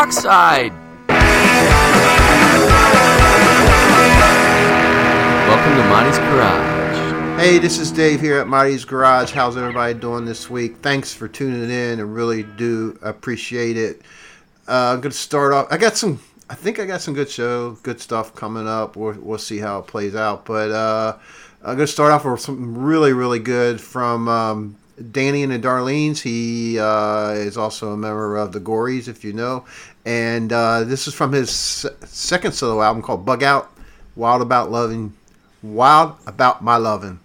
Welcome to Marty's Garage. Hey, this is Dave here at Marty's Garage. How's everybody doing this week? Thanks for tuning in. I really do appreciate it. Uh, I'm going to start off. I got some, I think I got some good show, good stuff coming up. We'll, we'll see how it plays out. But uh, I'm going to start off with something really, really good from um, Danny and the Darlenes. He uh, is also a member of the Gories, if you know. And uh, this is from his second solo album called Bug Out Wild About Loving. Wild About My Loving.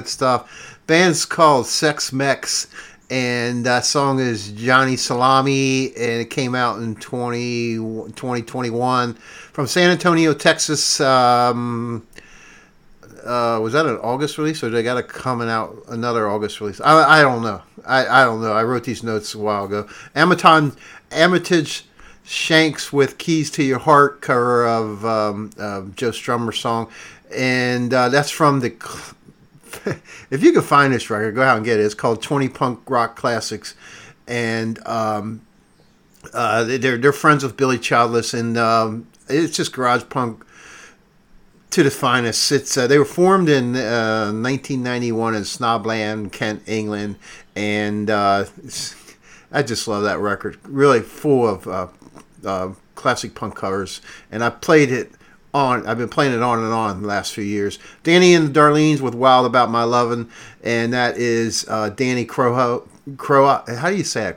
Good, stuff. Band's called Sex Mex, and that song is Johnny Salami, and it came out in 20, 2021 from San Antonio, Texas. Um, uh, was that an August release, or they got a coming out another August release? I, I don't know. I, I don't know. I wrote these notes a while ago. Amaton Armitage Shanks with Keys to Your Heart cover of um, uh, Joe Strummer's song, and uh, that's from the. if you can find this record, go out and get it. It's called Twenty Punk Rock Classics, and um, uh, they're they're friends with Billy Childish, and um, it's just garage punk to the finest. It's uh, they were formed in uh, 1991 in Snodland, Kent, England, and uh, I just love that record. Really full of uh, uh, classic punk covers, and I played it on. I've been playing it on and on the last few years. Danny and the Darlenes with "Wild About My Lovin'," and that is uh, Danny Kroha. Kroha. How do you say it?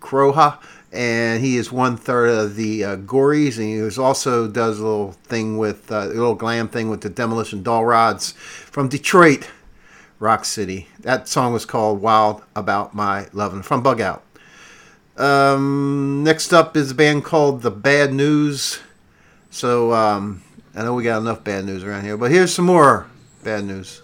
Kroha and he is one third of the uh, Gories, and he was also does a little thing with uh, a little glam thing with the Demolition Doll Rods from Detroit, Rock City. That song was called "Wild About My Lovin'" from Bug Out. Um, next up is a band called The Bad News. So um, I know we got enough bad news around here, but here's some more bad news.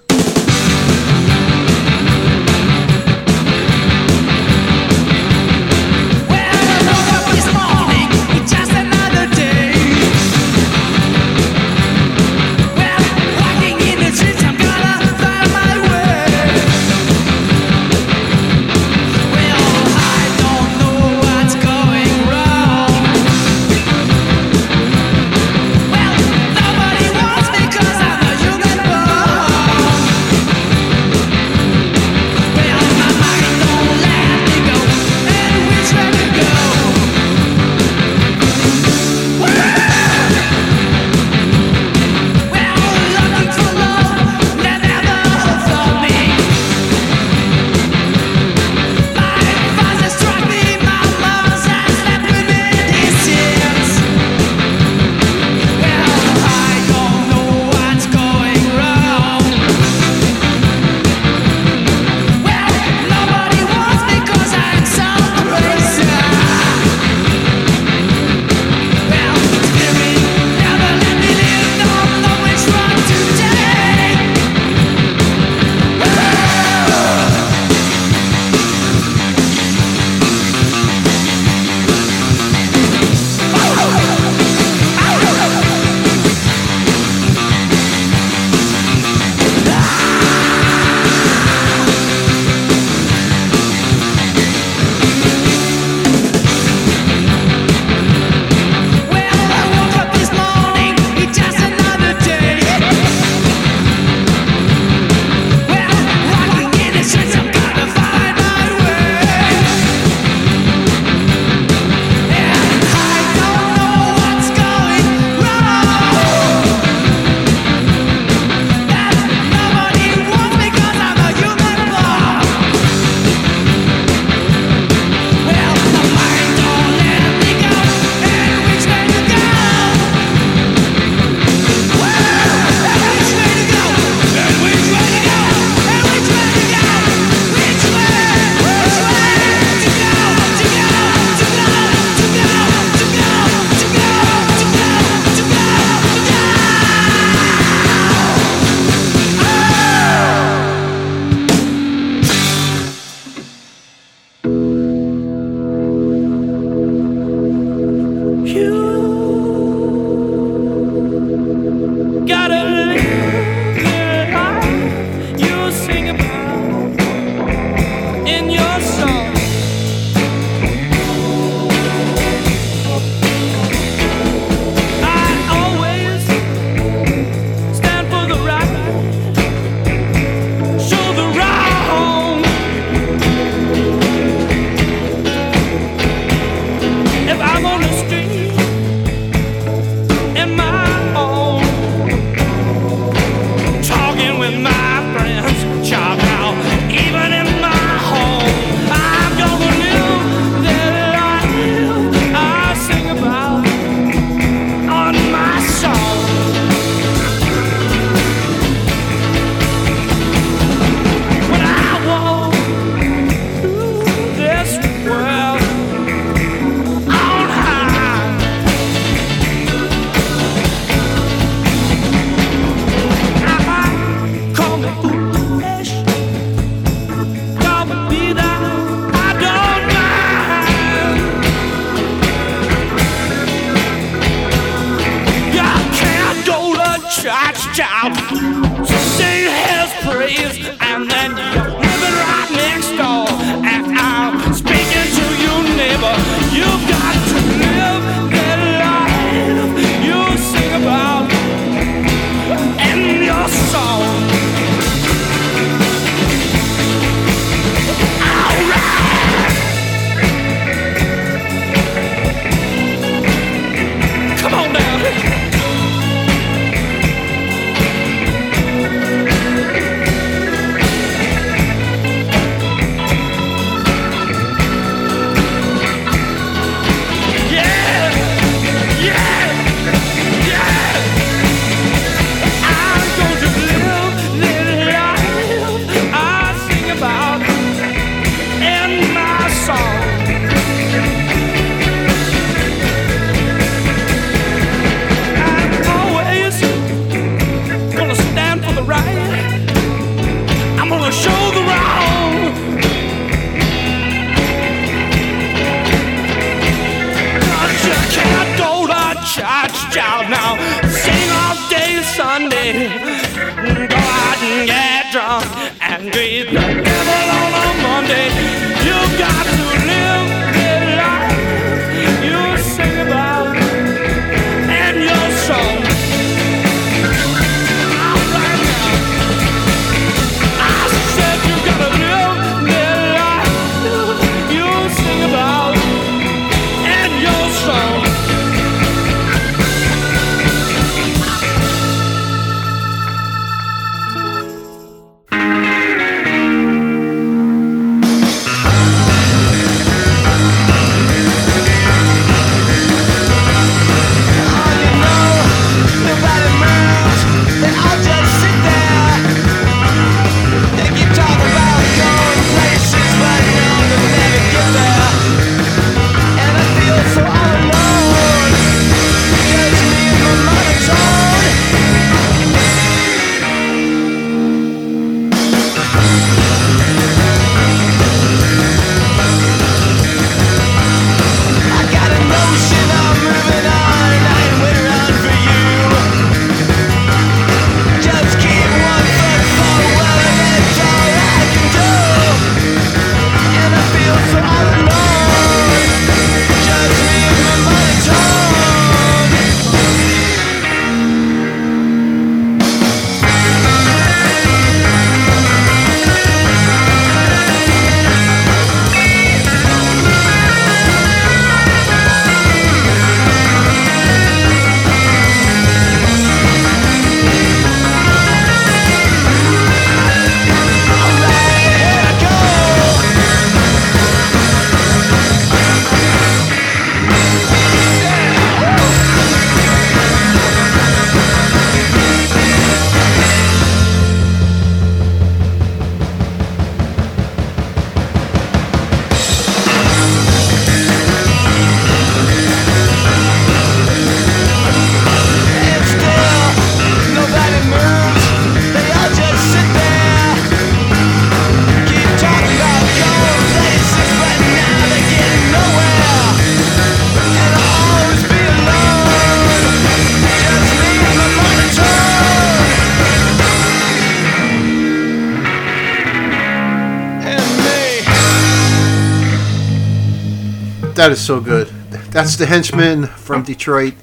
That's the Hentchmen from Detroit.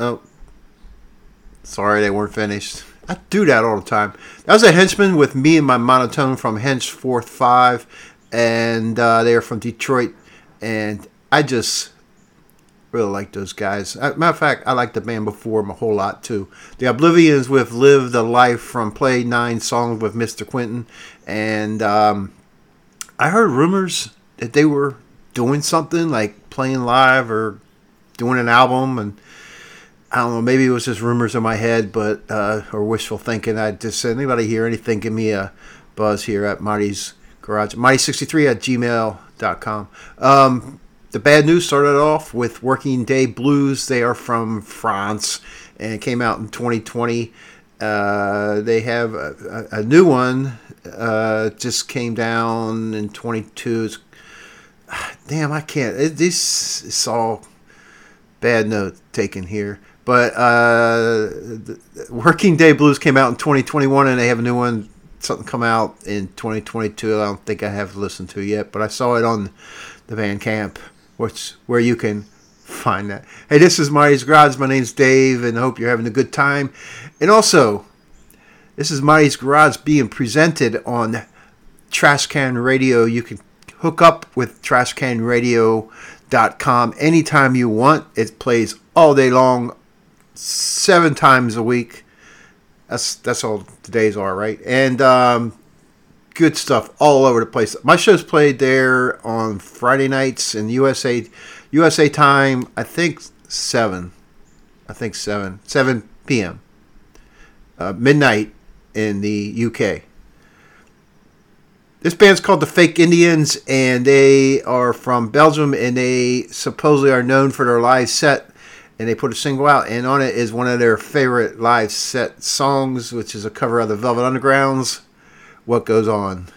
Oh, sorry, they weren't finished. I do that all the time. That was a Hentchmen with me and my monotone from hench Henceforth Five, and uh, they are from Detroit. And I just really like those guys. matter of fact, I like the band before them a whole lot too. The Oblivions with "Live the Life" from Play Nine songs with Mr. Quintron, and um, I heard rumors that they were doing something like playing live or doing an album and I don't know, maybe it was just rumors in my head, but uh, or wishful thinking. I just anybody hear anything, give me a buzz here at Marty's Garage, Marty63 at gmail.com. Um, the bad news started off with Working Day Blues. They are from France and it came out in 2020. Uh, they have a, a, a new one, uh, just came down in 22. It's damn, I can't. It, this is all bad note taken here. But uh, Working Day Blues came out in 2021, and they have a new one, something come out in 2022. I don't think I have listened to yet, but I saw it on the Bandcamp, which where you can find that. Hey, this is Marty's Garage. My name's Dave, and I hope you're having a good time. And also, this is Marty's Garage being presented on Trashcan Radio. You can hook up with trashcanradio.com anytime you want. It plays all day long, seven times a week. That's that's all the days are, right? And um, good stuff all over the place. My show's played there on Friday nights in USA USA time. I think seven. I think seven seven p.m. Uh, midnight in the UK. This band's called the Fake Indians, and they are from Belgium, and they supposedly are known for their live set. And they put a single out, and on it is one of their favorite live set songs, which is a cover of the Velvet Underground's "What Goes On."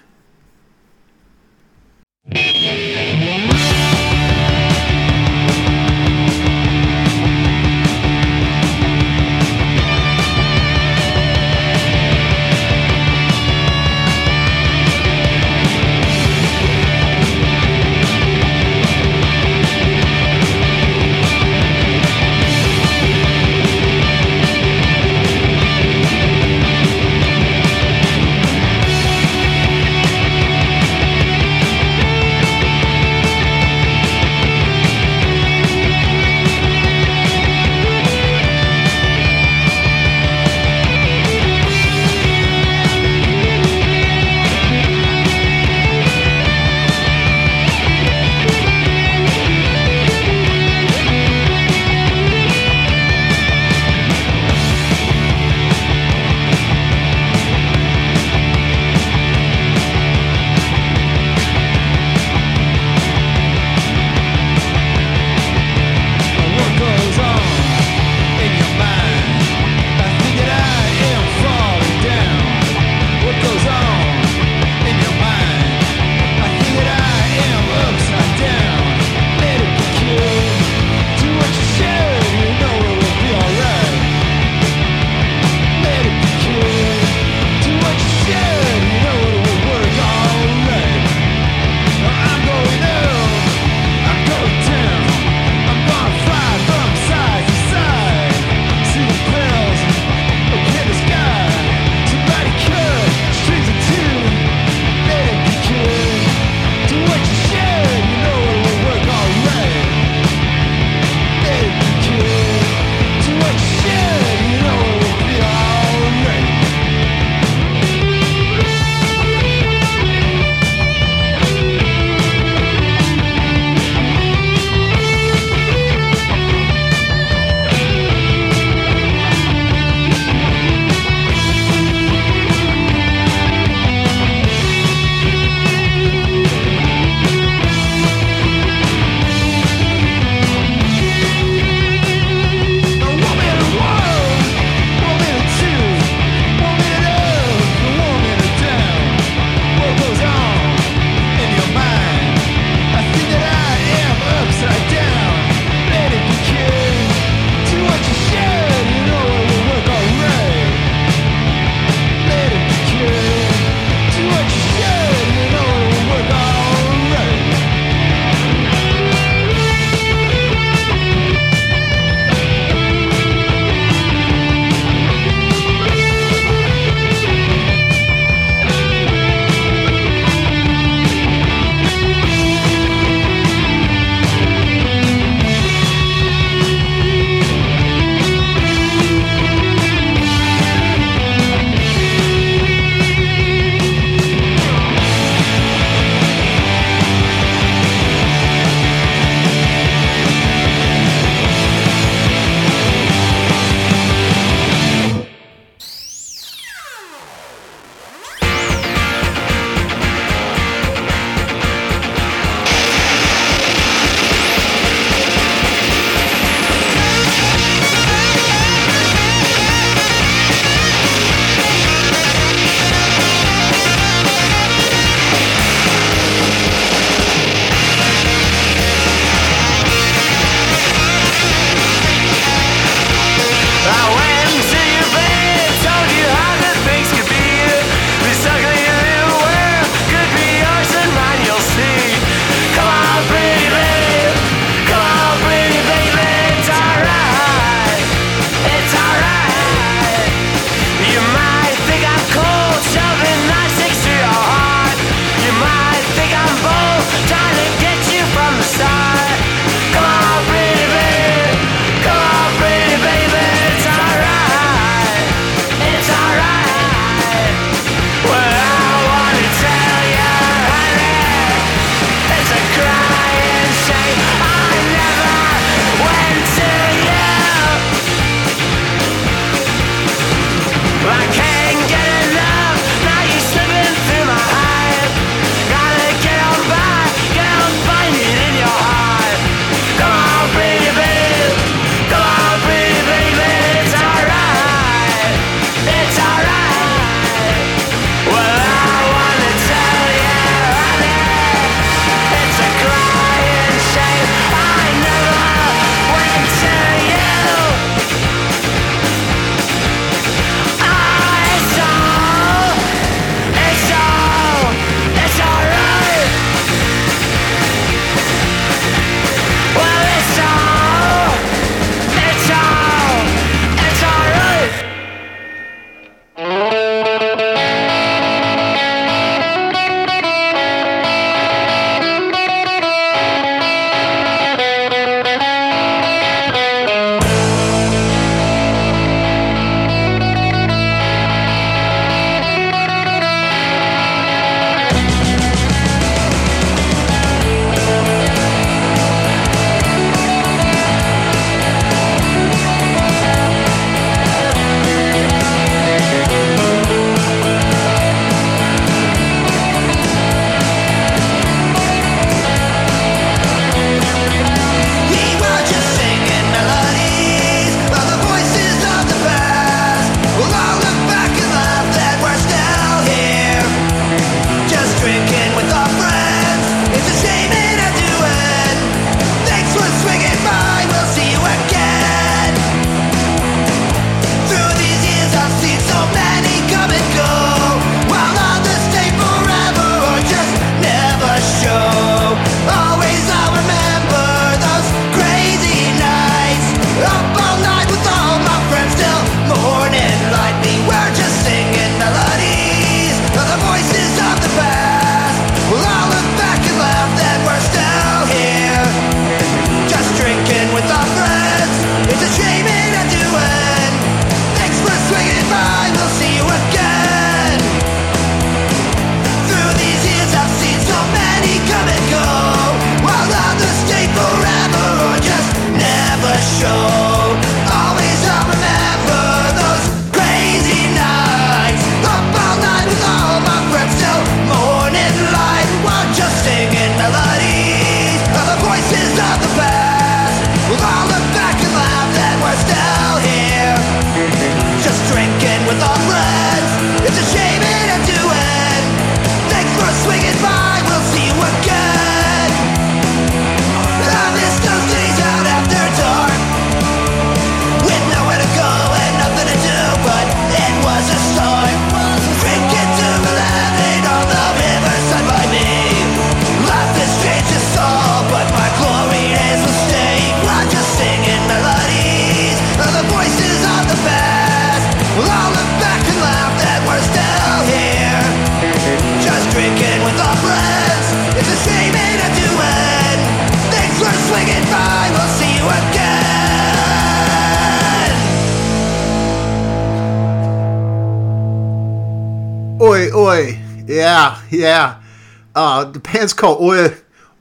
Band's called Oil,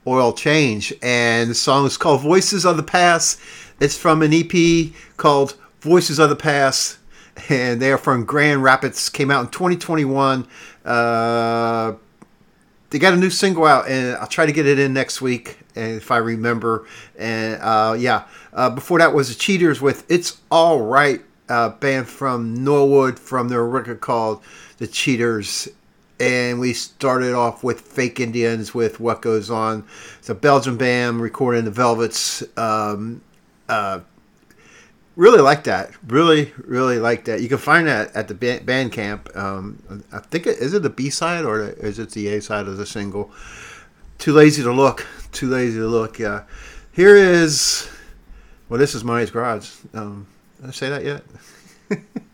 Oil Change, and the song is called Voices of the Past. It's from an EP called Voices of the Past, and they are from Grand Rapids. Came out in 2021. Uh, they got a new single out, and I'll try to get it in next week, if I remember. And uh, yeah, uh, before that was the Cheaters with "It's All Right," uh, band from Norwood, from their record called "The Cheaters." And we started off with Fake Indians with "What Goes On." A Belgian band recording the Velvets. Um, uh, really like that. Really, really like that. You can find that at the band, Bandcamp. Um, I think it is it the B side or is it the A side of the single? Too lazy to look. Too lazy to look. Yeah. Here is. Well, this is Marty's garage. Um, did I say that yet?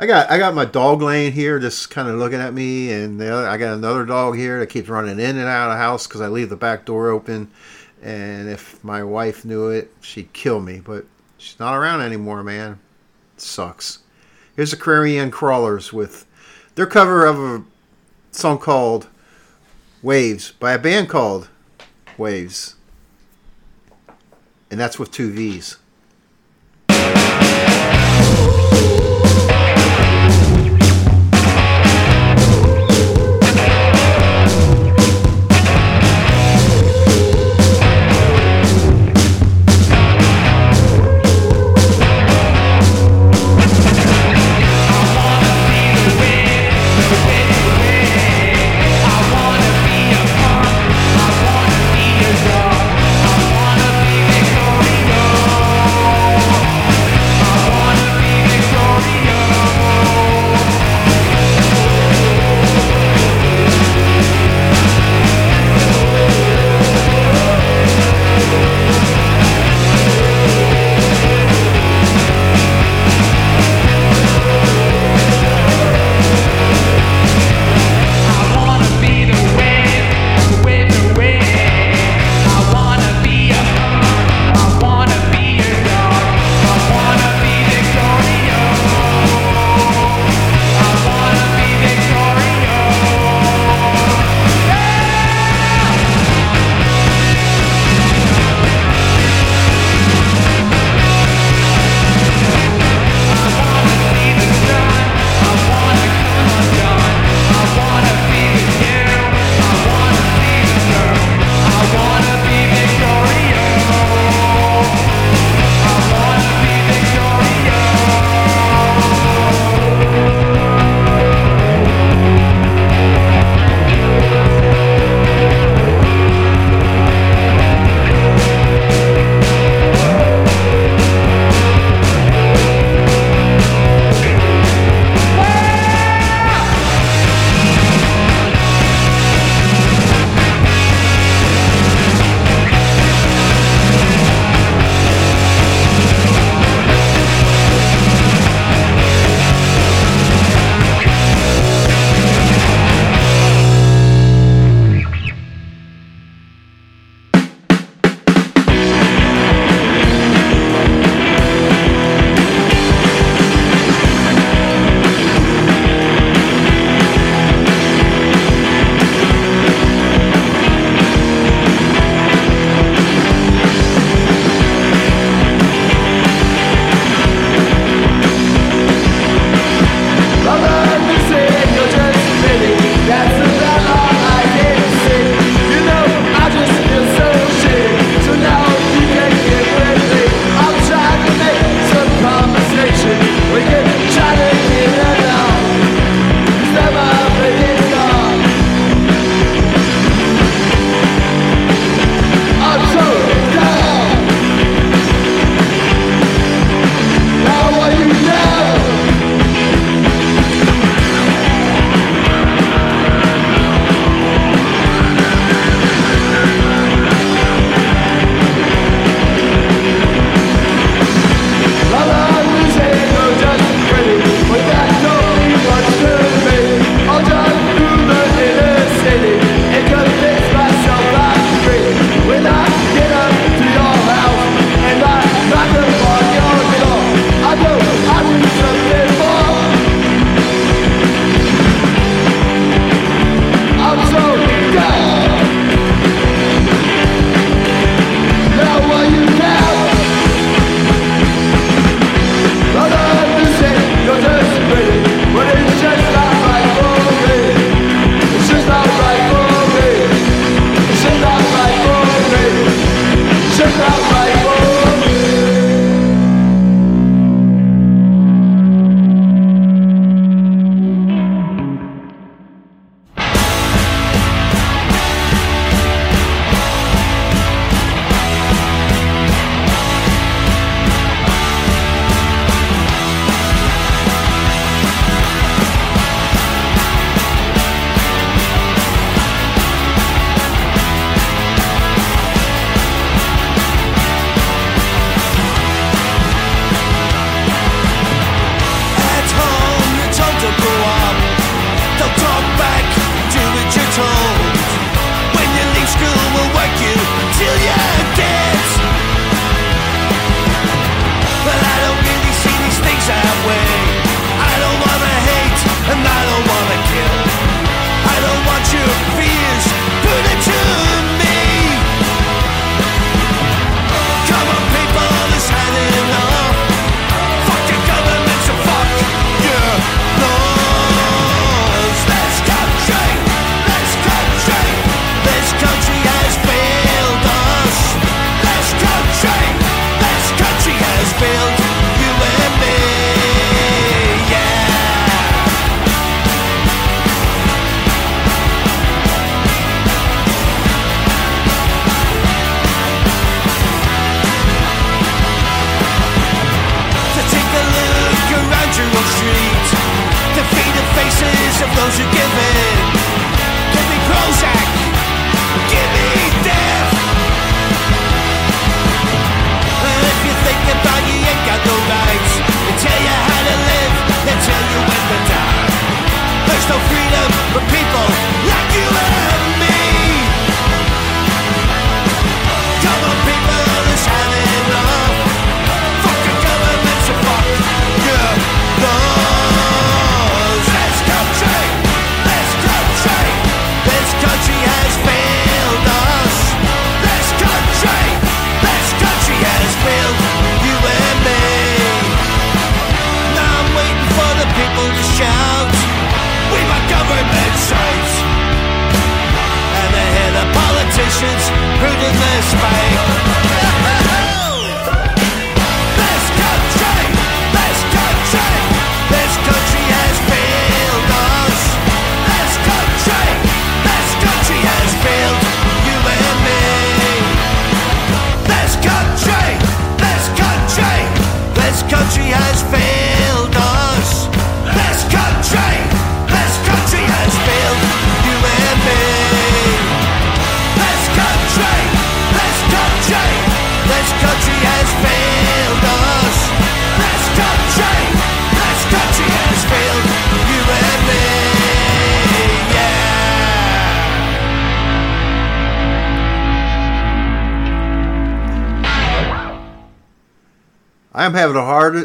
I got I got my dog laying here, just kind of looking at me, and the other, I got another dog here that keeps running in and out of the house because I leave the back door open. And if my wife knew it, she'd kill me. But she's not around anymore, man. It sucks. Here's the Clarion Crawlers with their cover of a song called Waves by a band called Waves. And that's with two V's.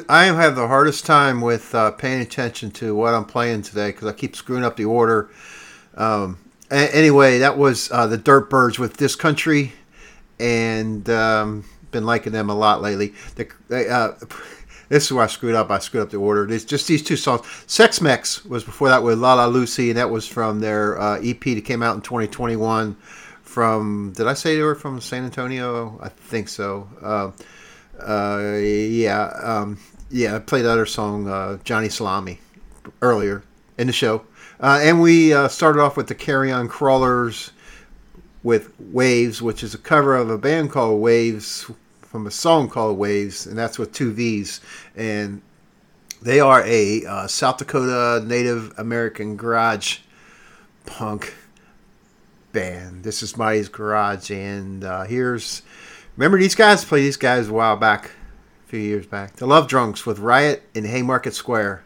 I have the hardest time with uh, paying attention to what I'm playing today because I keep screwing up the order. Um, a- anyway, that was uh, the Dirt Birds with this country, and um, been liking them a lot lately. The, they, uh, this is where I screwed up. I screwed up the order. It's just these two songs. Sex Mex was before that with La La Lucy, and that was from their uh, EP that came out in 2021. From did I say they were from San Antonio? I think so. Uh, uh, yeah, um, yeah. I played the other song, uh, Johnny Salami, earlier in the show, uh, and we uh, started off with the Carry On Crawlers with Waves, which is a cover of a band called Waves from a song called Waves, and that's with two V's, and they are a uh, South Dakota Native American garage punk band. This is Marty's Garage, and uh, here's remember these guys played these guys a while back, a few years back. The Love Drunks with Riot in Haymarket Square.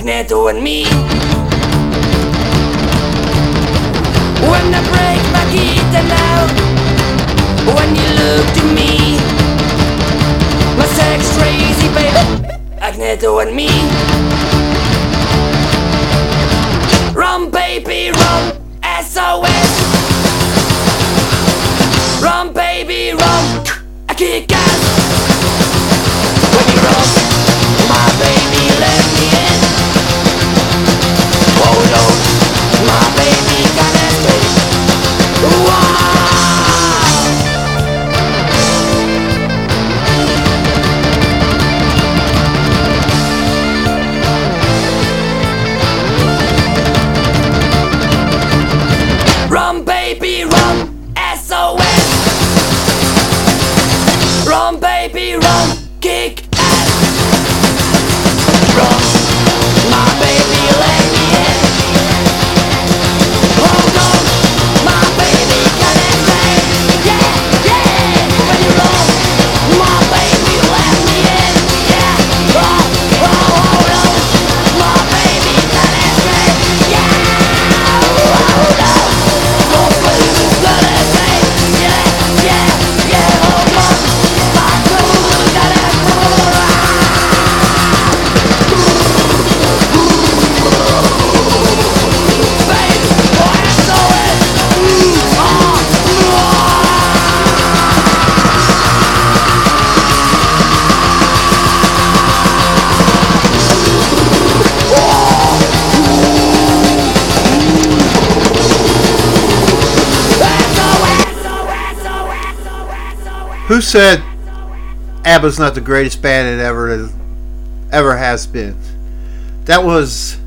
Agneto and me. When I break my guitar now. When you look to me My sex crazy baby Agneto and me Rum baby rum SOS Rum baby rum I kick ass When you rum My baby Who said ABBA's not the greatest band it ever ever has been? That was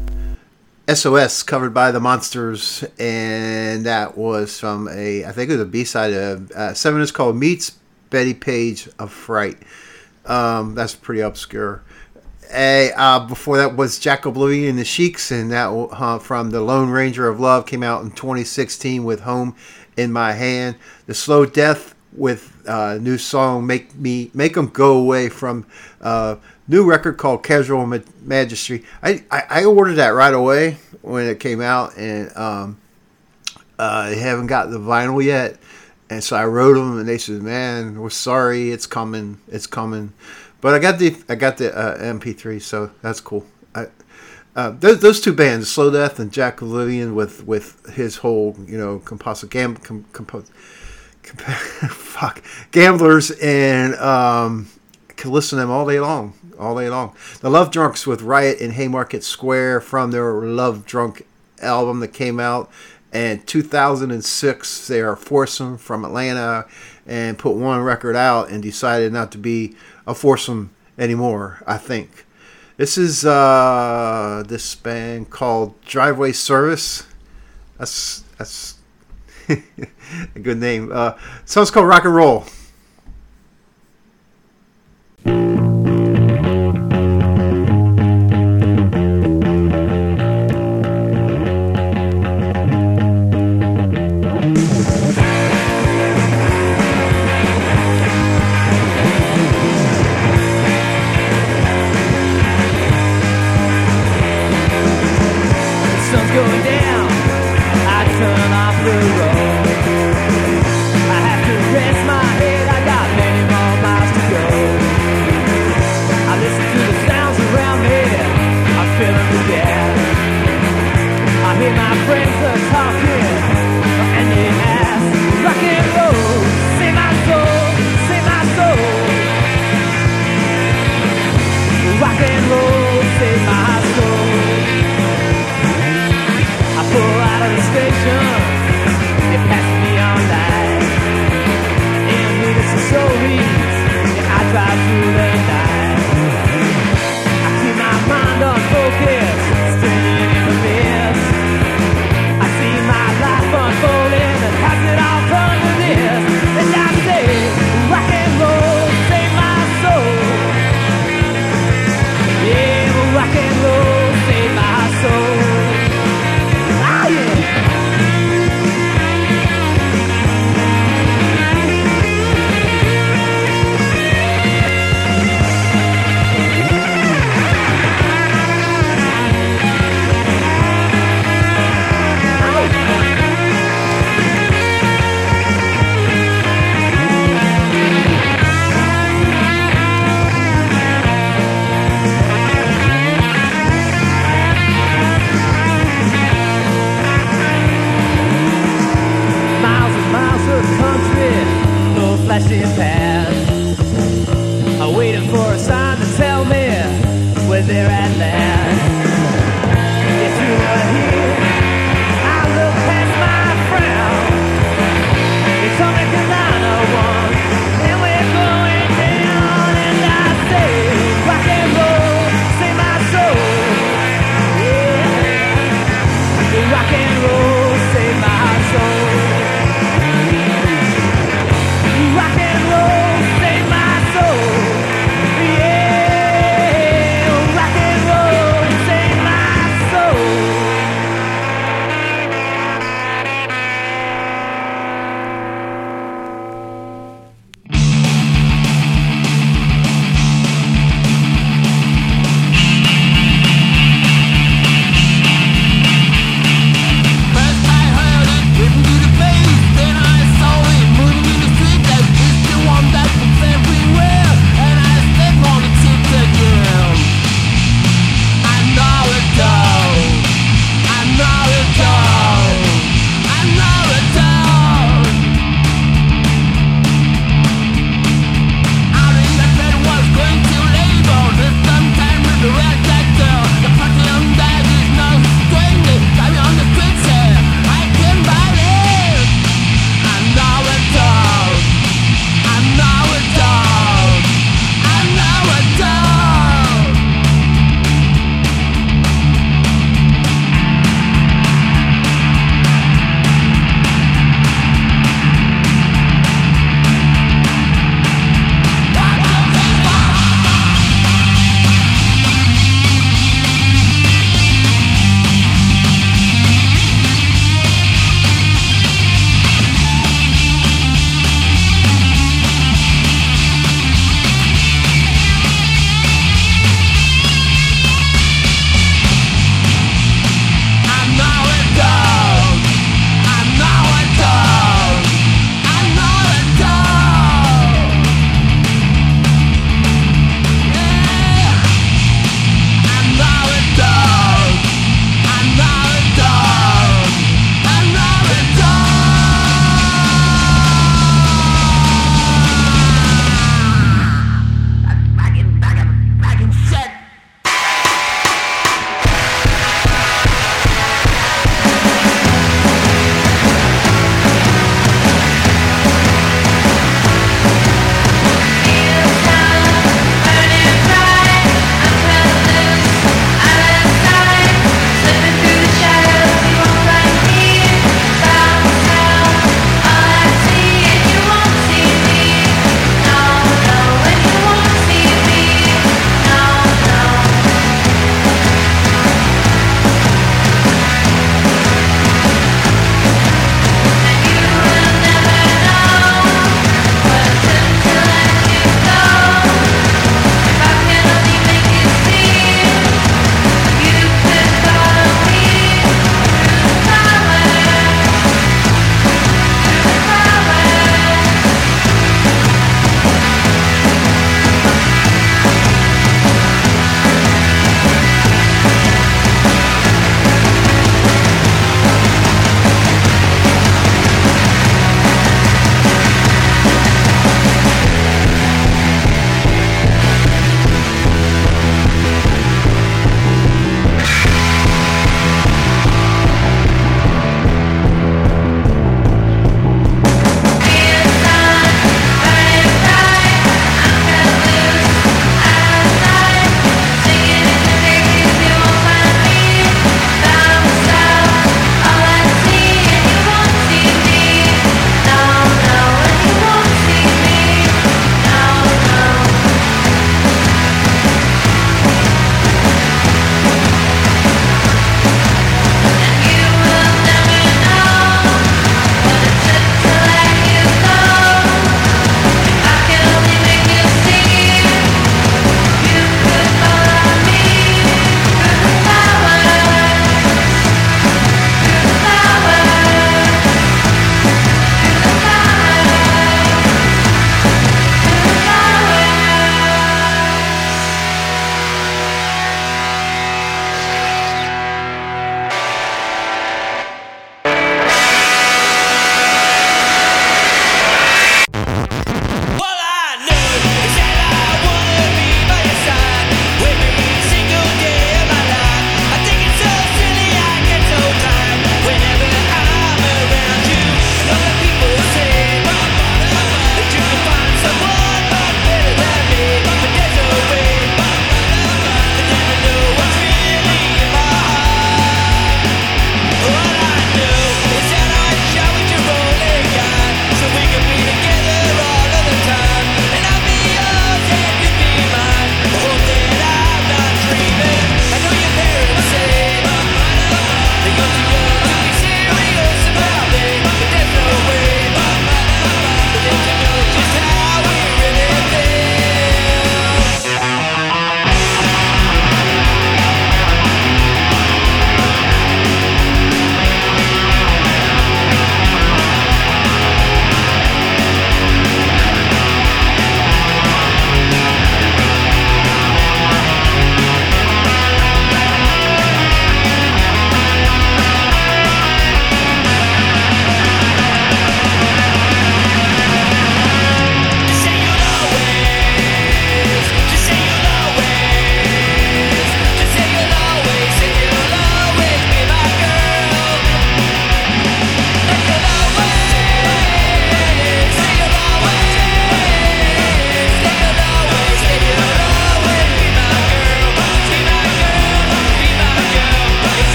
SOS covered by the Monsters, and that was from a I think it was a B side of uh, seven is called Meets Betty Page of Fright. Um, that's pretty obscure. A, uh, before that was Jack Oblivion and the Sheiks, and that uh, from the Lone Ranger of Love came out in 2016 with Home in My Hand. The Slow Death with uh, new song Make Me Make Them Go Away from uh, new record called Casual Ma- Majesty. I, I, I ordered that right away when it came out, and um, uh, they haven't got the vinyl yet. And so I wrote them, and they said, "Man, we're sorry, it's coming, it's coming." But I got the I got the uh, MP3, so that's cool. Uh, those, those two bands, Slow Death and Jack Oblivion, with with his whole you know composite gam com, fuck gamblers and um, can listen to them all day long, all day long. The Love Drunks with Riot in Haymarket Square from their Love Drunk album that came out in 2006. They are foursome from Atlanta and put one record out and decided not to be a foursome anymore. I think this is uh, this band called Driveway Service. That's that's a good name. Uh, song's called Rock and Roll. Going down. I turn off the road.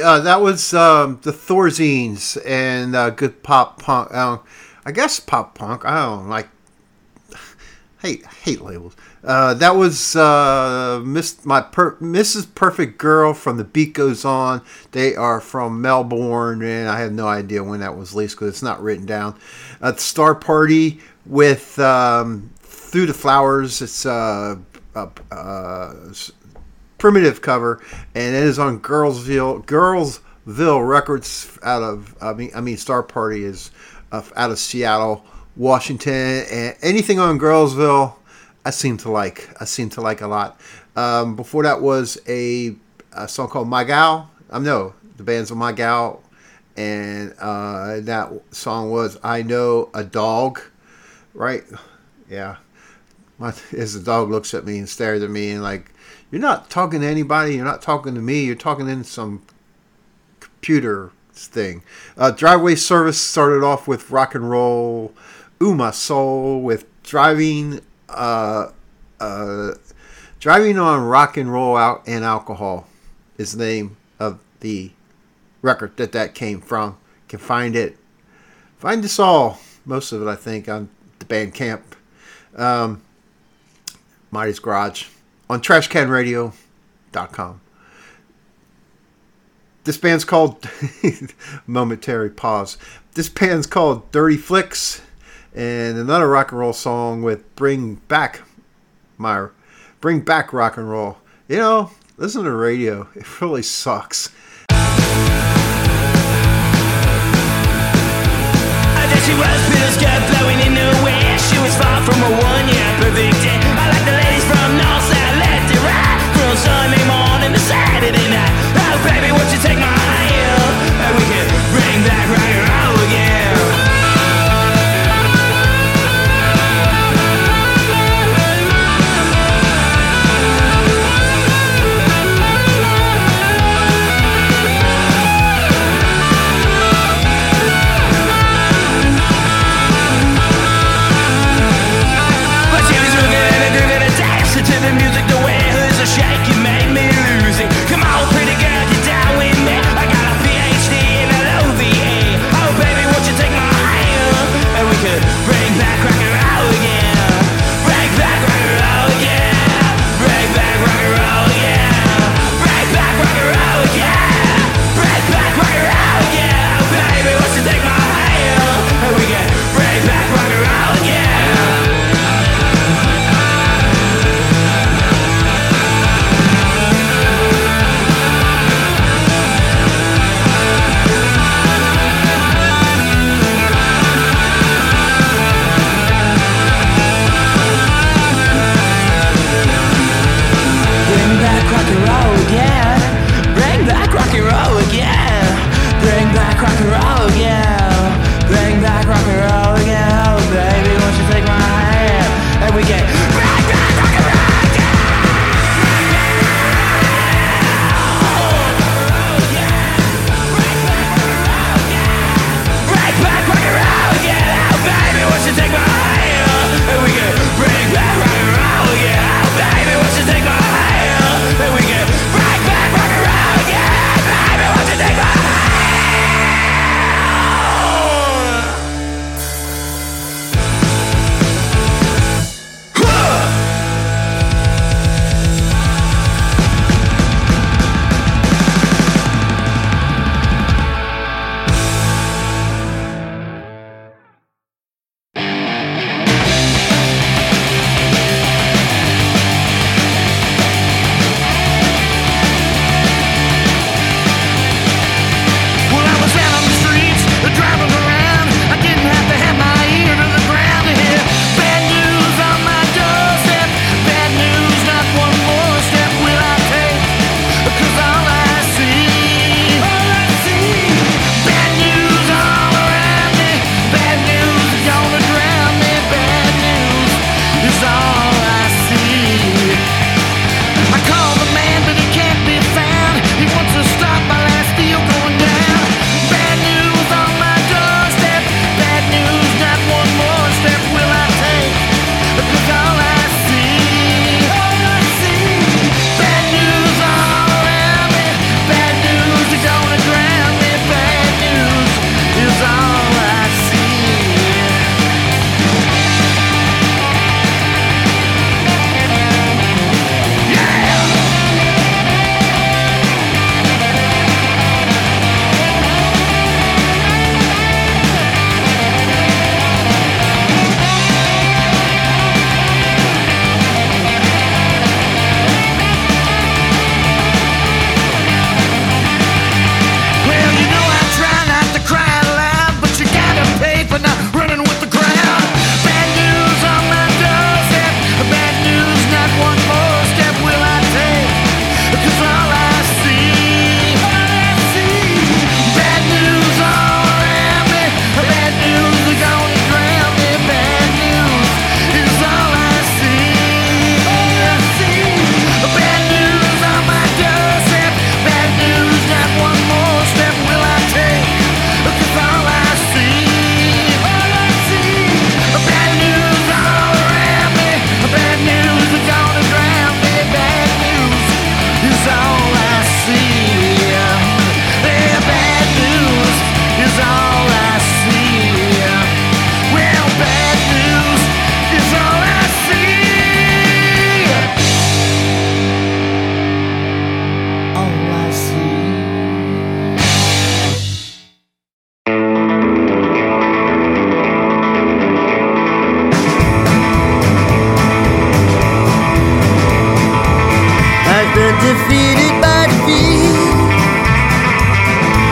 Uh, that was um, the Thorzines and uh, good pop punk. Uh, I guess pop punk. I don't like. Hate hate labels. Uh, that was uh, Miss my per, Mrs. Perfect Girl from The Beat Goes On. They are from Melbourne, and I have no idea when that was released because it's not written down. Star Party with um, Through the Flowers. It's uh, uh, primitive cover, and it is on Girlsville Girlsville Records out of I mean I mean Star Party is uh, out of Seattle, Washington, and anything on Girlsville I seem to like. I seem to like a lot. Um, before that was a, a song called My Gal. Um, no, the band's My Gal, and uh, that song was I Know a Dog, right? Yeah. My, as the dog looks at me and stares at me and like, you're not talking to anybody. You're not talking to me. You're talking in some computer thing. Uh, driveway service started off with rock and roll, my soul, with driving, uh, uh, driving on rock and roll out and alcohol is the name of the record that that came from. You can find it, find us all, most of it I think on the Bandcamp. Um, Marty's Garage on trashcanradio.com. This band's called momentary pause. This band's called Dirty Flicks and another rock and roll song with Bring Back My Bring Back Rock and Roll. You know, listen to radio. It really sucks. She was blowing in the wind She was far from a one year perfect I like the Sunday morning to Saturday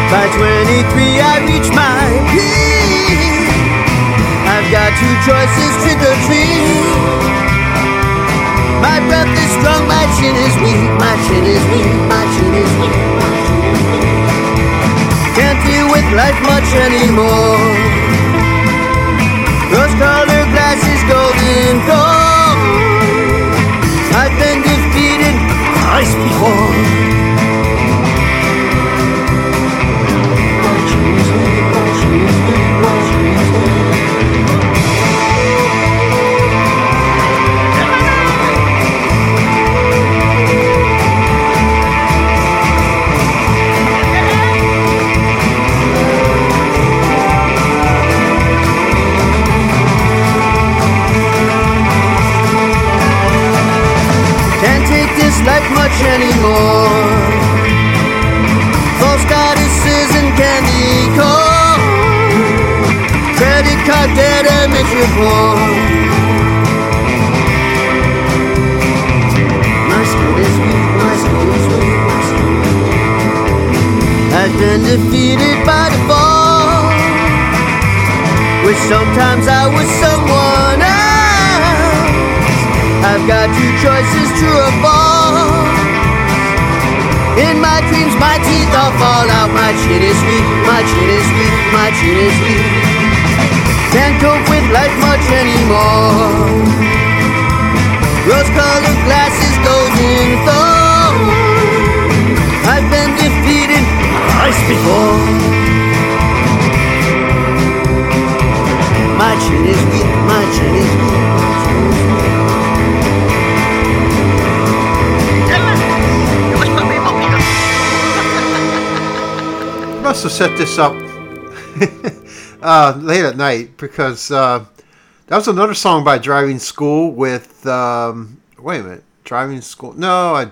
By 23, I reach my peak. I've got two choices, trick or treat. My breath is strong, my chin is weak, my chin is weak, my chin is weak. Can't deal with life much anymore. Rose colored glasses, golden gold. I've been defeated twice before. Can't take this life much anymore. My chin is weak, my chin is weak, my chin is weak. Can't cope with life much anymore. Rose colored glasses, golden thorn. I've been defeated twice before. My chin is my chin is weak. my chin is weak. must have set this up uh, late at night because uh, that was another song by Driving School with. Um, wait a minute, Driving School? No, I.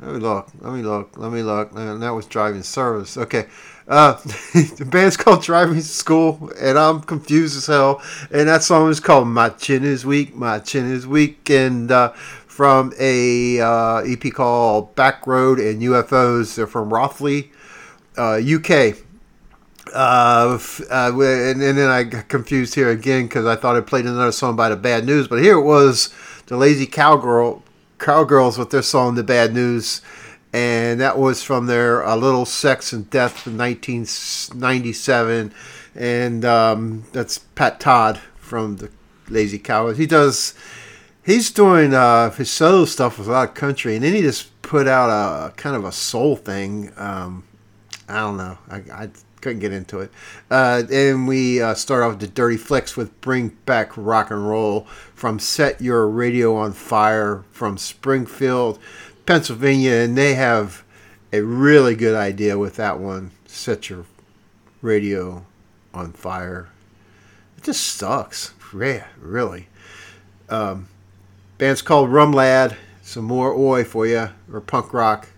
Let me look. Let me look. Let me look. And that was Driving Service. Okay. Uh, the band's called Driving School, and I'm confused as hell. And that song is called My Chin Is Weak, My Chin Is Weak, and uh, from a uh, EP called Back Road and UFOs. They're from Rothley, uh, UK. Uh, uh, and, and then I got confused here again because I thought I played another song by the Bad News, but here it was the Lazy Cowgirl Cowgirls with their song "The Bad News," and that was from their uh, "Little Sex and Death" from 1997, and um, that's Pat Todd from the Lazy Cowgirls. He does. He's doing uh, his solo stuff with a lot of country, and then he just put out a kind of a soul thing. Um, I don't know. I, I couldn't get into it. Uh, and we uh, start off the Dirty Flicks with Bring Back Rock and Roll from Set Your Radio on Fire from Springfield, Pennsylvania. And they have a really good idea with that one. Set Your Radio on Fire. It just sucks. Yeah, really. Um, band's called Rum Lad. Some more oi for you, or punk rock.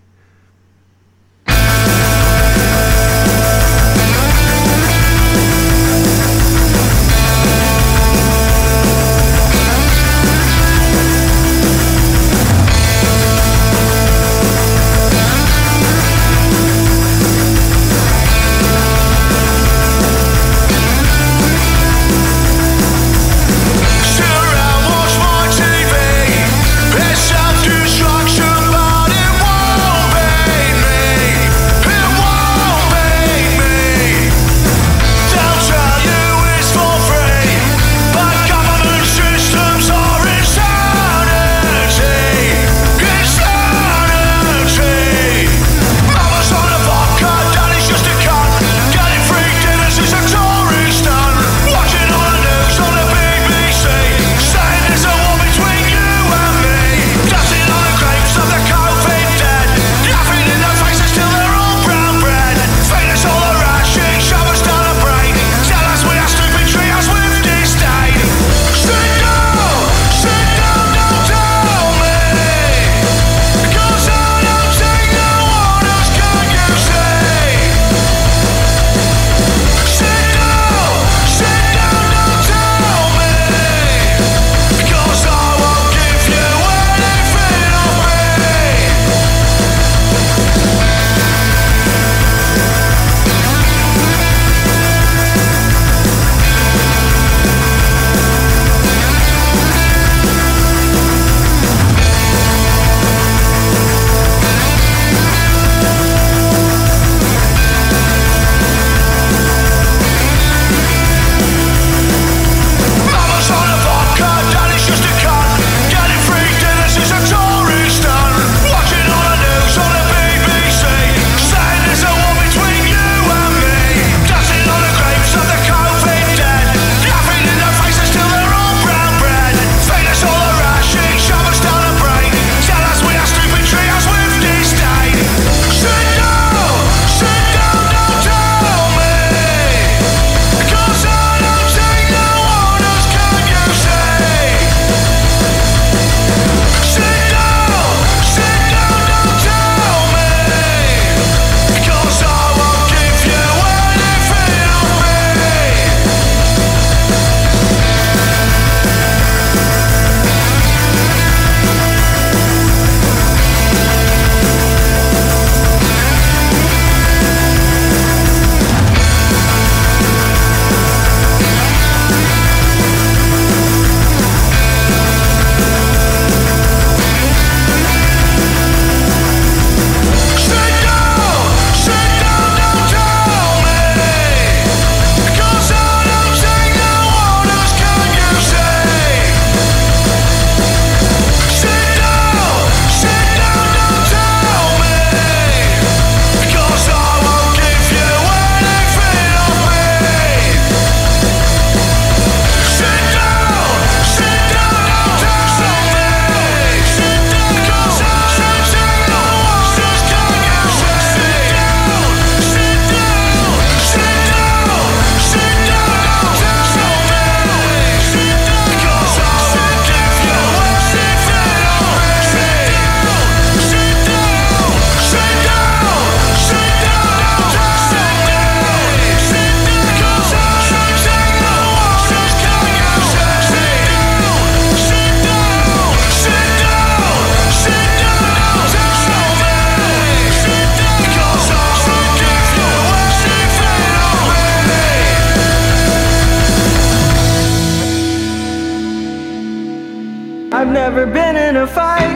Never been in a fight,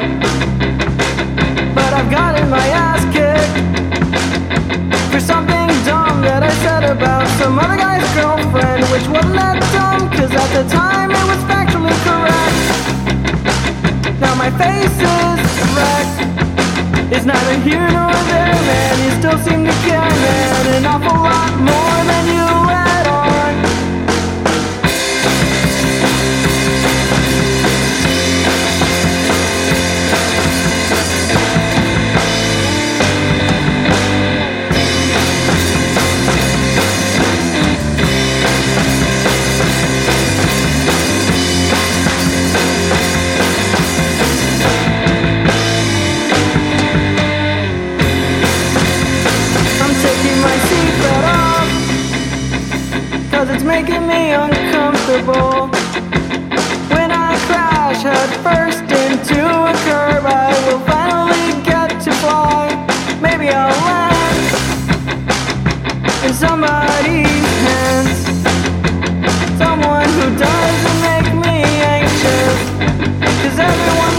but I've gotten my ass kicked for something dumb that I said about some other guy's girlfriend, which wasn't that dumb, cause at the time it was factually correct. Now my face is wrecked. It's neither here nor there, man. You still seem to care, man, an awful lot more than you making me uncomfortable. When I crash head first into a curb I will finally get to fly. Maybe I'll land In somebody's hands. Someone who doesn't make me anxious. Cause everyone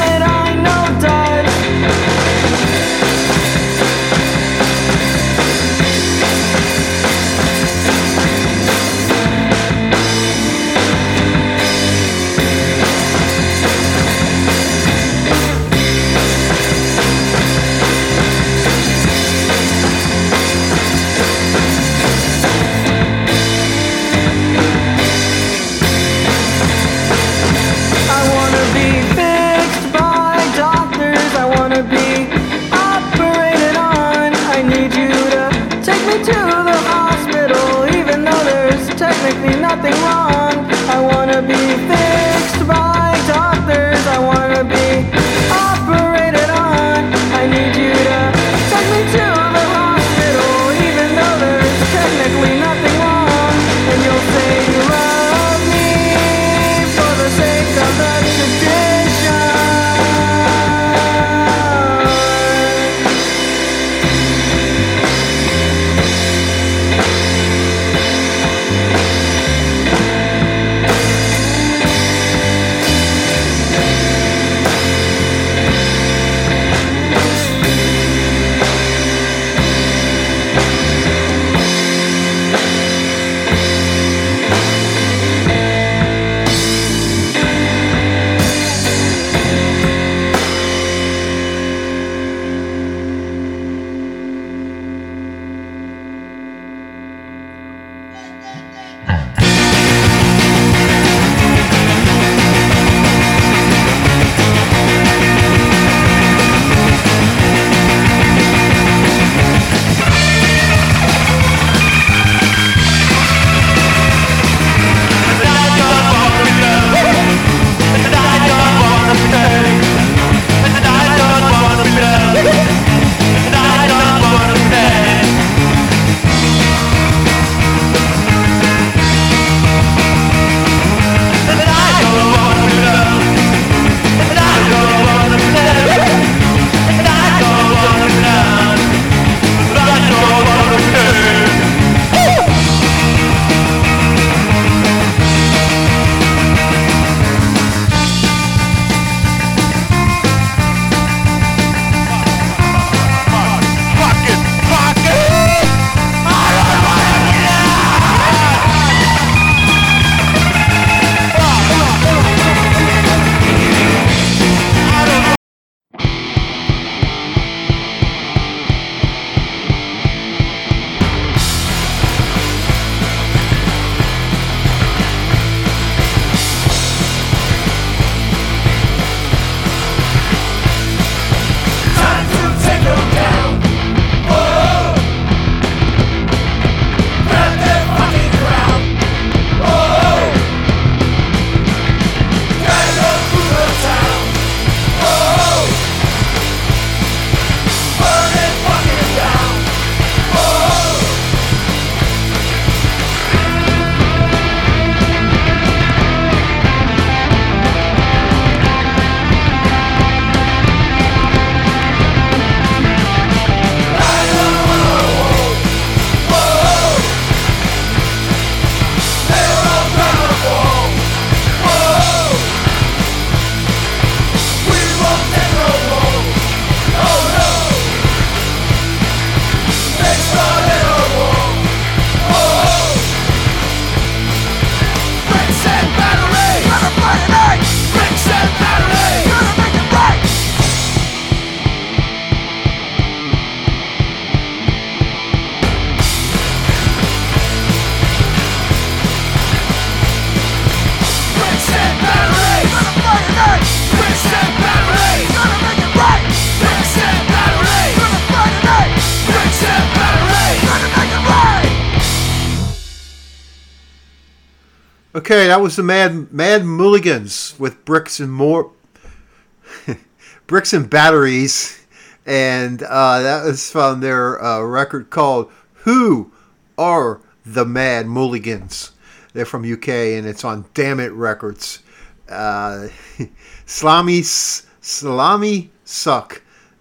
that was the Mad Mad Mulligans with bricks and more bricks and batteries, and uh, that was from their uh, record called "Who Are the Mad Mulligans." They're from UK, and it's on Damn It Records. Uh, Salami Suck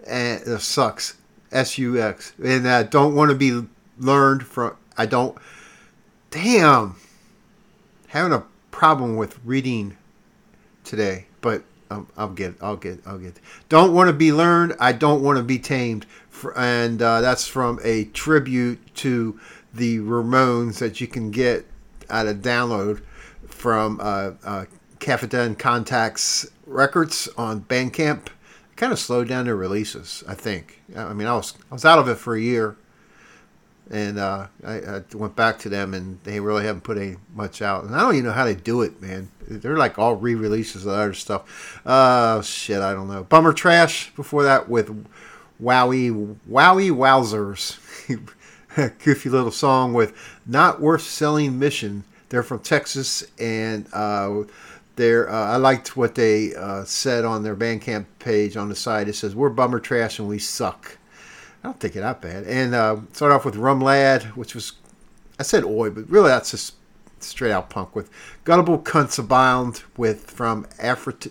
and uh, sucks S U X, and uh, don't want to be learned from. I don't. Damn having a problem with reading today, but um, I'll get, I'll get, I'll get. Don't want to be learned. I don't want to be tamed, and uh, that's from a tribute to the Ramones that you can get at a download from uh, uh, Cafetan Contacts Records on Bandcamp. Kind of slowed down their releases, I think. I mean, I was I was out of it for a year and uh, I, I went back to them, and they really haven't put any much out. And I don't even know how they do it, man. They're like all re-releases of other stuff. Uh, shit, I don't know. Bummer Trash before that with Wowie Wowie Wowzers, goofy little song with Not Worth Selling Mission. They're from Texas, and uh, they're, uh, I liked what they uh, said on their Bandcamp page on the side. It says, "We're Bummer Trash and we suck." I don't think it that bad. And uh, start off with Rum Lad, which was I said oi, but really that's just straight out punk with Gullible Cunts Abound with from Afrit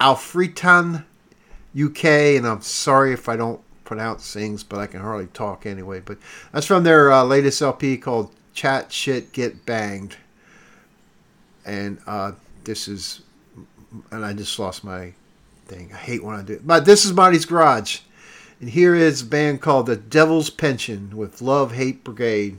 UK, and I'm sorry if I don't pronounce things, but I can hardly talk anyway. But that's from their uh, latest LP called Chat Shit Get Banged, and uh, this is, and I just lost my thing. I hate when I do it. But this is Marty's Garage. And here is a band called The Devil's Pension with Love Hate Brigade.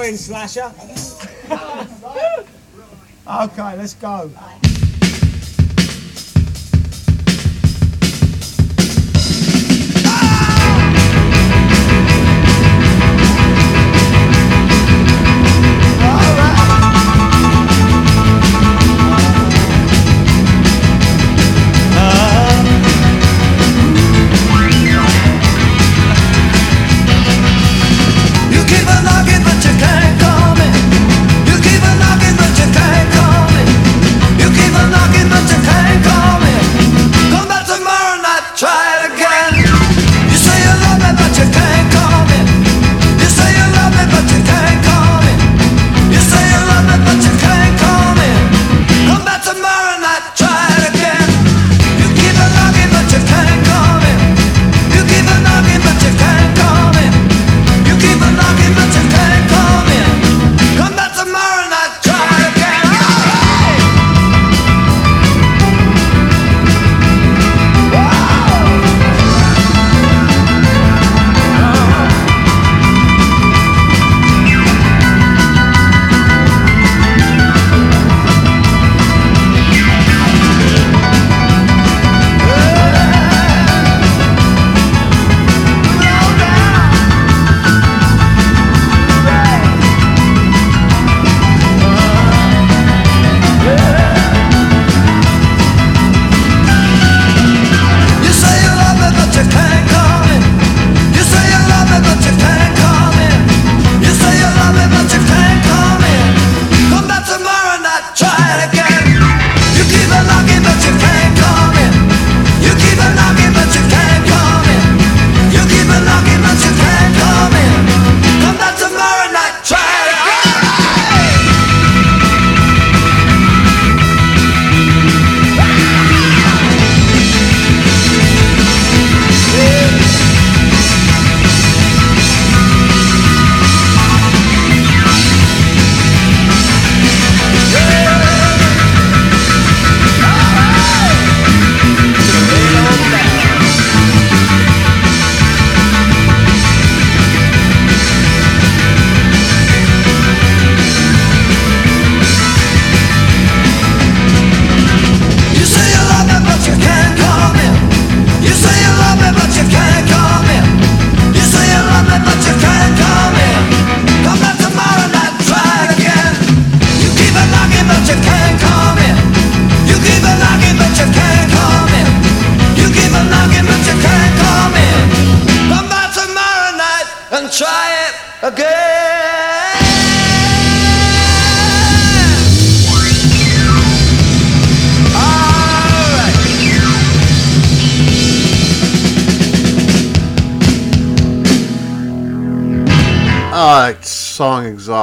Going, Slasher. okay, let's go.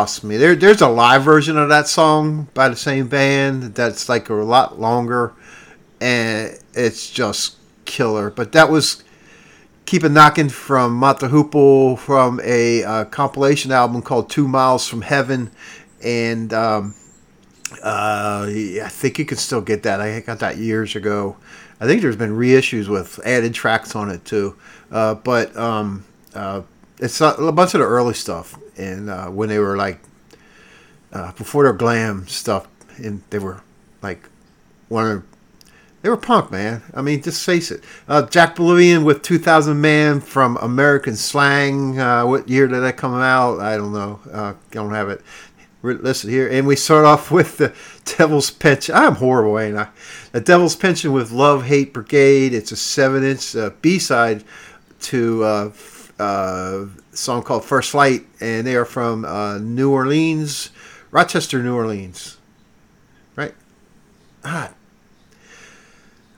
Exhausts me. There, there's a live version of that song by the same band that's like a lot longer, and it's just killer. But that was "Keep It Knocking" from Mott the Hoople from a uh, compilation album called Two Miles from Heaven, and um, uh, I think you can still get that. I got that years ago. I think there's been reissues with added tracks on it too. Uh, but um, uh, it's a, a bunch of the early stuff, and uh, when they were like uh, before their glam stuff, and they were like one of they were punk, man. I mean, just face it. Uh, Jack Oblivian with 2000 Man from American Slang. Uh, what year did that come out? I don't know. Uh, don't have it listed here. And we start off with the Devil's Pension. I'm horrible, ain't I? The Devil's Pension with Love Hate Brigade. It's a seven inch uh, B side to uh, uh, song called First Flight, and they are from uh, New Orleans, Rochester, New Orleans. Right? Ah,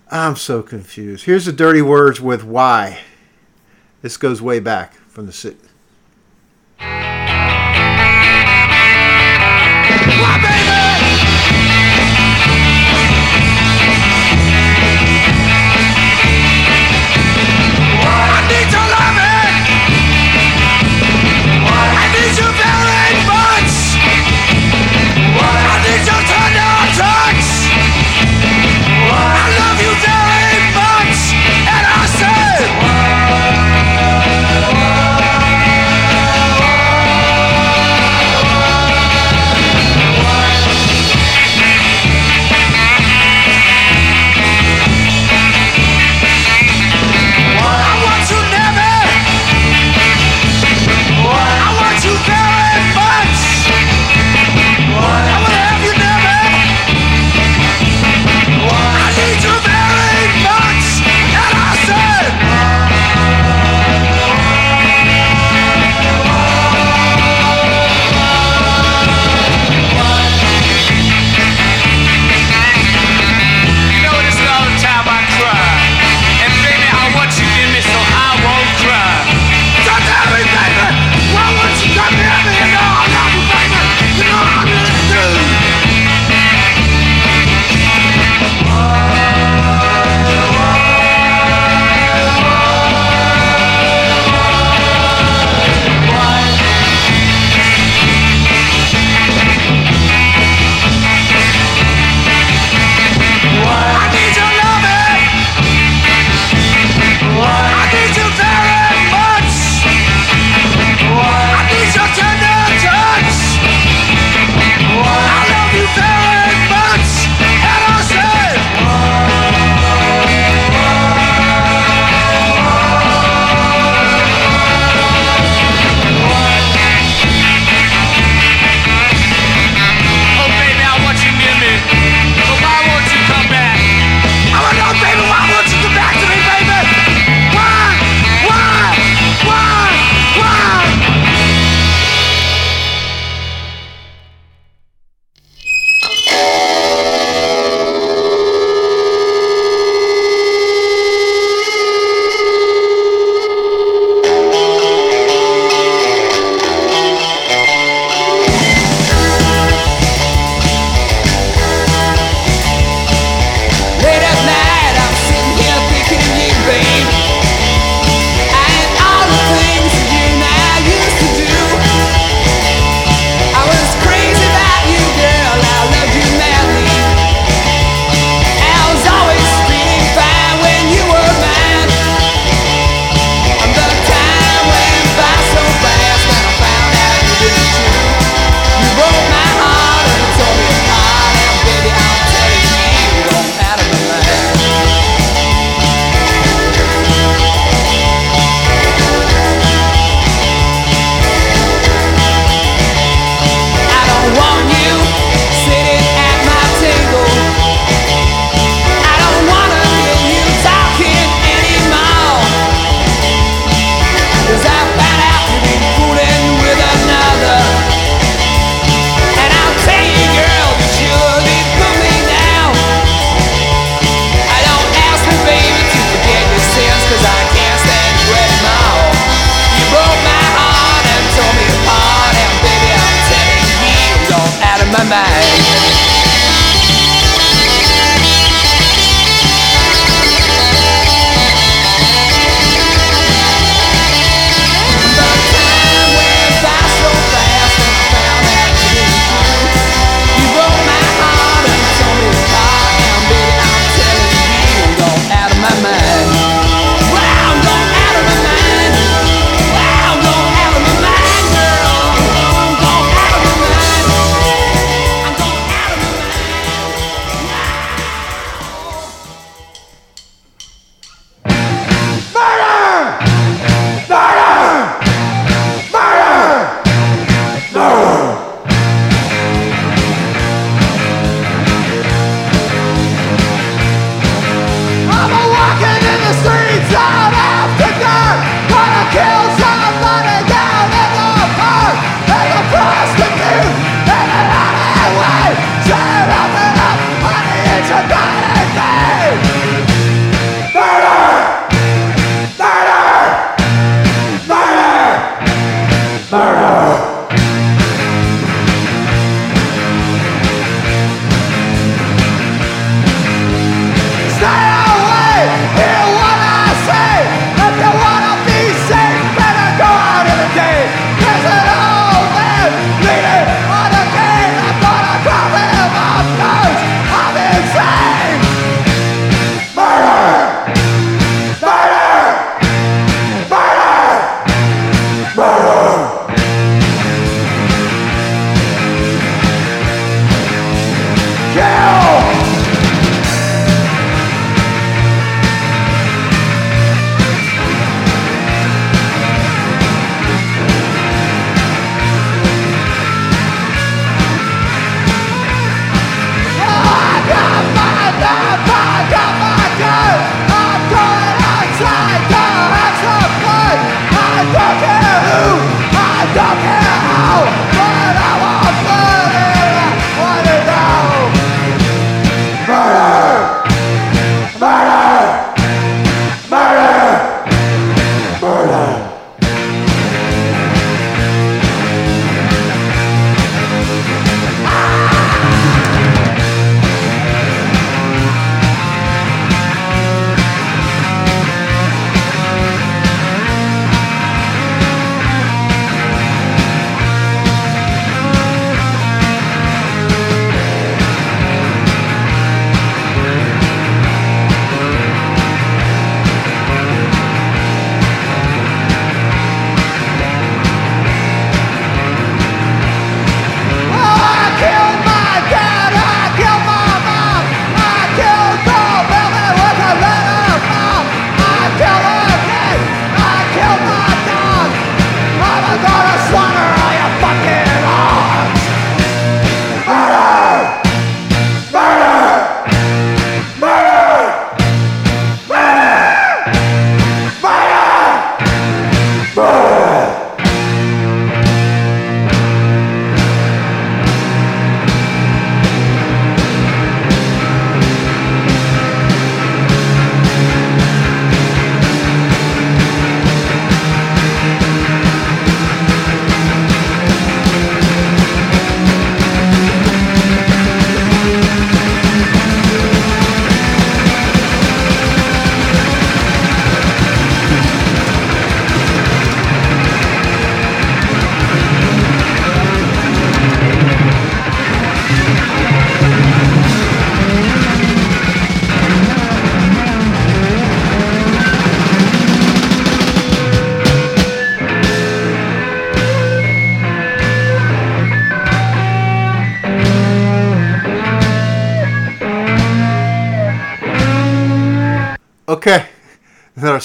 I'm so confused. Here's the dirty words with why. This goes way back from the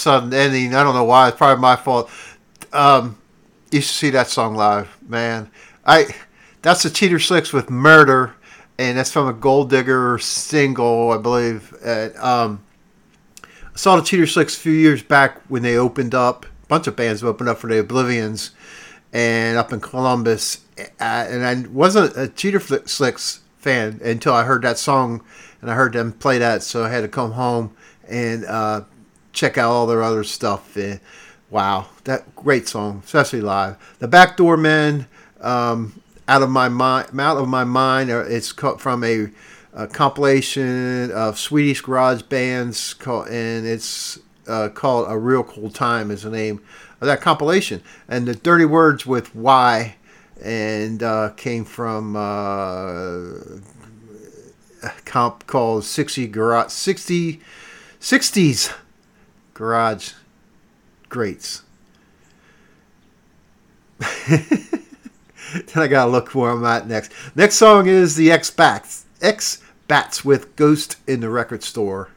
sudden ending. I don't know why. It's probably my fault. Um, you should see that song live, man. I that's the Cheater Slicks with Murder, and that's from a Gold Digger single, I believe. And, um, I saw the Cheater Slicks a few years back when they opened up. A bunch of bands opened up for the Oblivions, and up in Columbus. And I wasn't a Cheater Slicks fan until I heard that song, and I heard them play that. So I had to come home and uh, check out all their other stuff. And wow, that great song, especially live. The Backdoor Men, um, out of my mind, out of my mind. uh, It's from a, a compilation of Swedish garage bands, called, and it's uh, called "A Real Cool Time" is the name of that compilation. And the Dirty Words with "Why" and uh, came from. Uh, a comp called 60 garage 60 60s garage grates. then i gotta look where i'm at next next song is the x bats x bats with ghost in the record store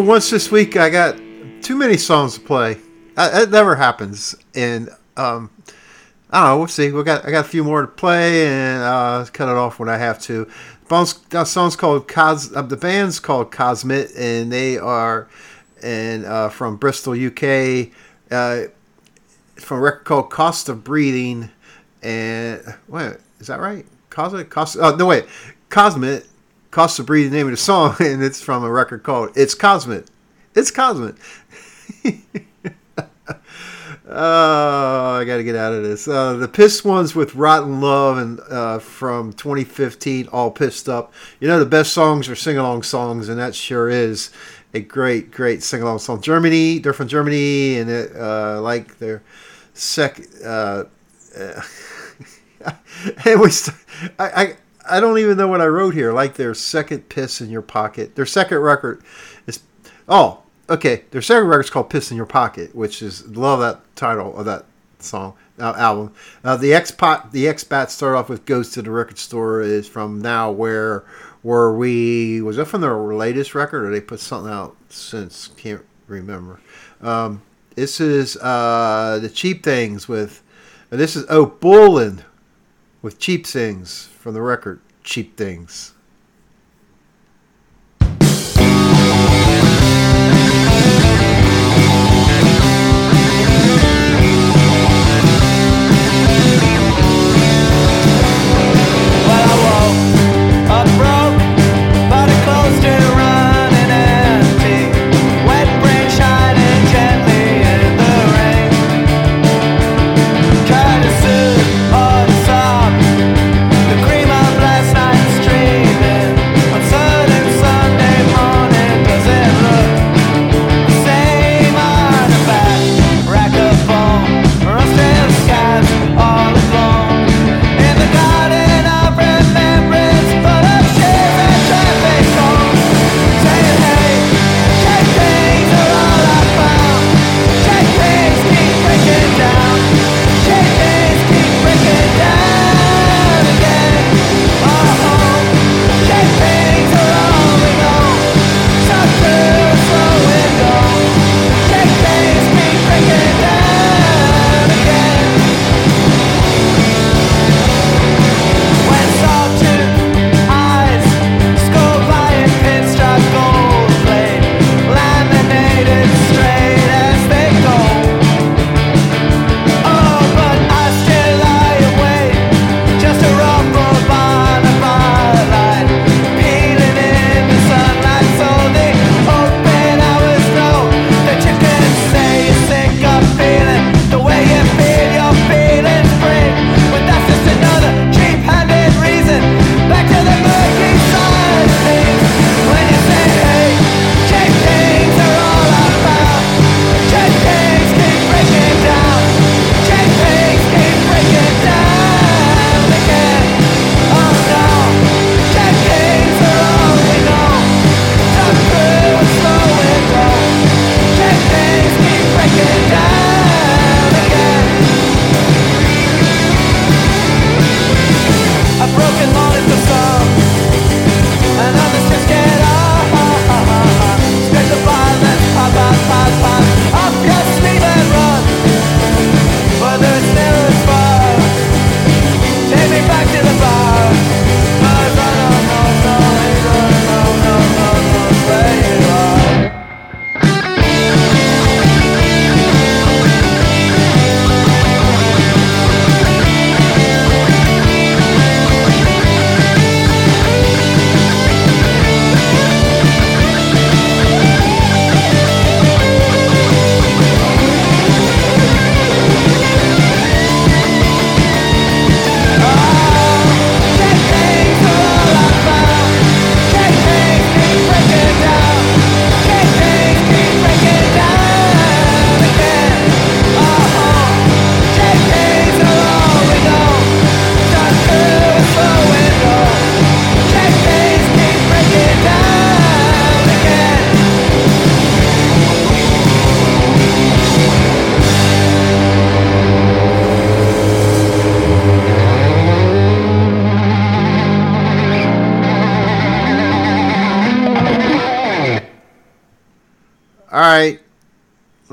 for once this week, I got too many songs to play. Uh, it never happens, and um, I don't know. We'll see. We got I got a few more to play, and uh, cut it off when I have to. Bones, that song's called Cos. Uh, the band's called Cosmit, and they are and uh, from Bristol, UK. Uh, from a record called Cost of Breathing, and wait, is that right? Cosmic Cost. Oh no, wait, Cosmit. Cost of Breathing, name of the song, and it's from a record called "It's Cosmic." It's Cosmic. oh, I got to get out of this. Uh, the Pissed ones with "Rotten Love" and uh, from 2015, all pissed up. You know, the best songs are sing along songs, and that sure is a great, great sing along song. Germany, they're from Germany, and it, uh, like their sec. Uh, and we, st- I, I I don't even know what I wrote here. Like their second piss in your pocket. Their second record is oh okay. Their second record is called Piss in Your Pocket, which is love that title of that song uh, album. Uh, the X pot the X start off with Goes to the Record Store is from Now Where Were We was that from their latest record or they put something out since can't remember. Um, this is uh, the Cheap Things with this is oh Bullen with Cheap Things from the record Cheap Things.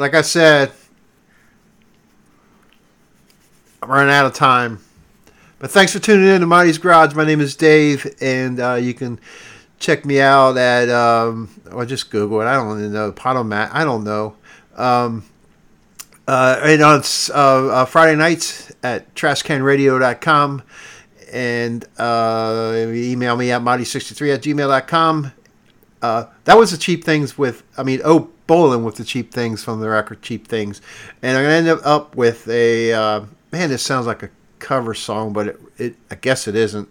Like I said, I'm running out of time. But thanks for tuning in to Marty's Garage. My name is Dave, and uh, you can check me out at, um, or just Google it. I don't even know. Potomac. I don't know. Um, uh, and on uh, uh, Friday nights at trashcanradio.com. And uh, email me at marty63 at gmail.com. Uh, that was the cheap things with, I mean, oh, bowling with the cheap things from the record Cheap Things. And I'm going to end up with a, uh, man, this sounds like a cover song, but it, it I guess it isn't.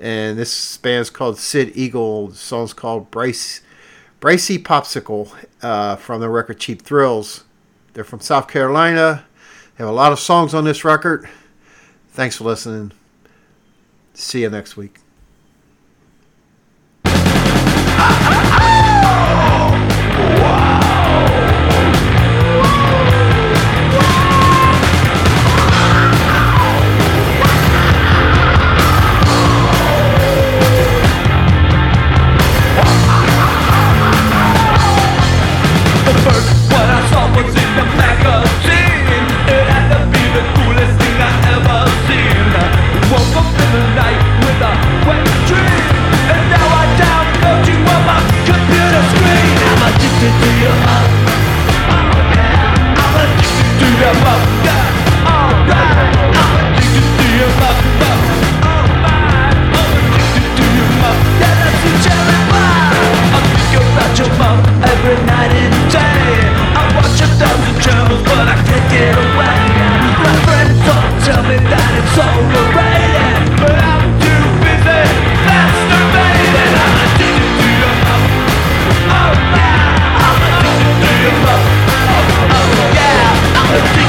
And this band's called Sid Eagle. The song's called Bryce, Bricey Popsicle uh, from the record Cheap Thrills. They're from South Carolina. They have a lot of songs on this record. Thanks for listening. See you next week. What I'm addicted to your alright. I'm addicted to your I'm addicted to your. Yeah, that's. I think about your every night and day. I watch a but I can't get away. My friends all tell me that it's overrated, but I'm Oh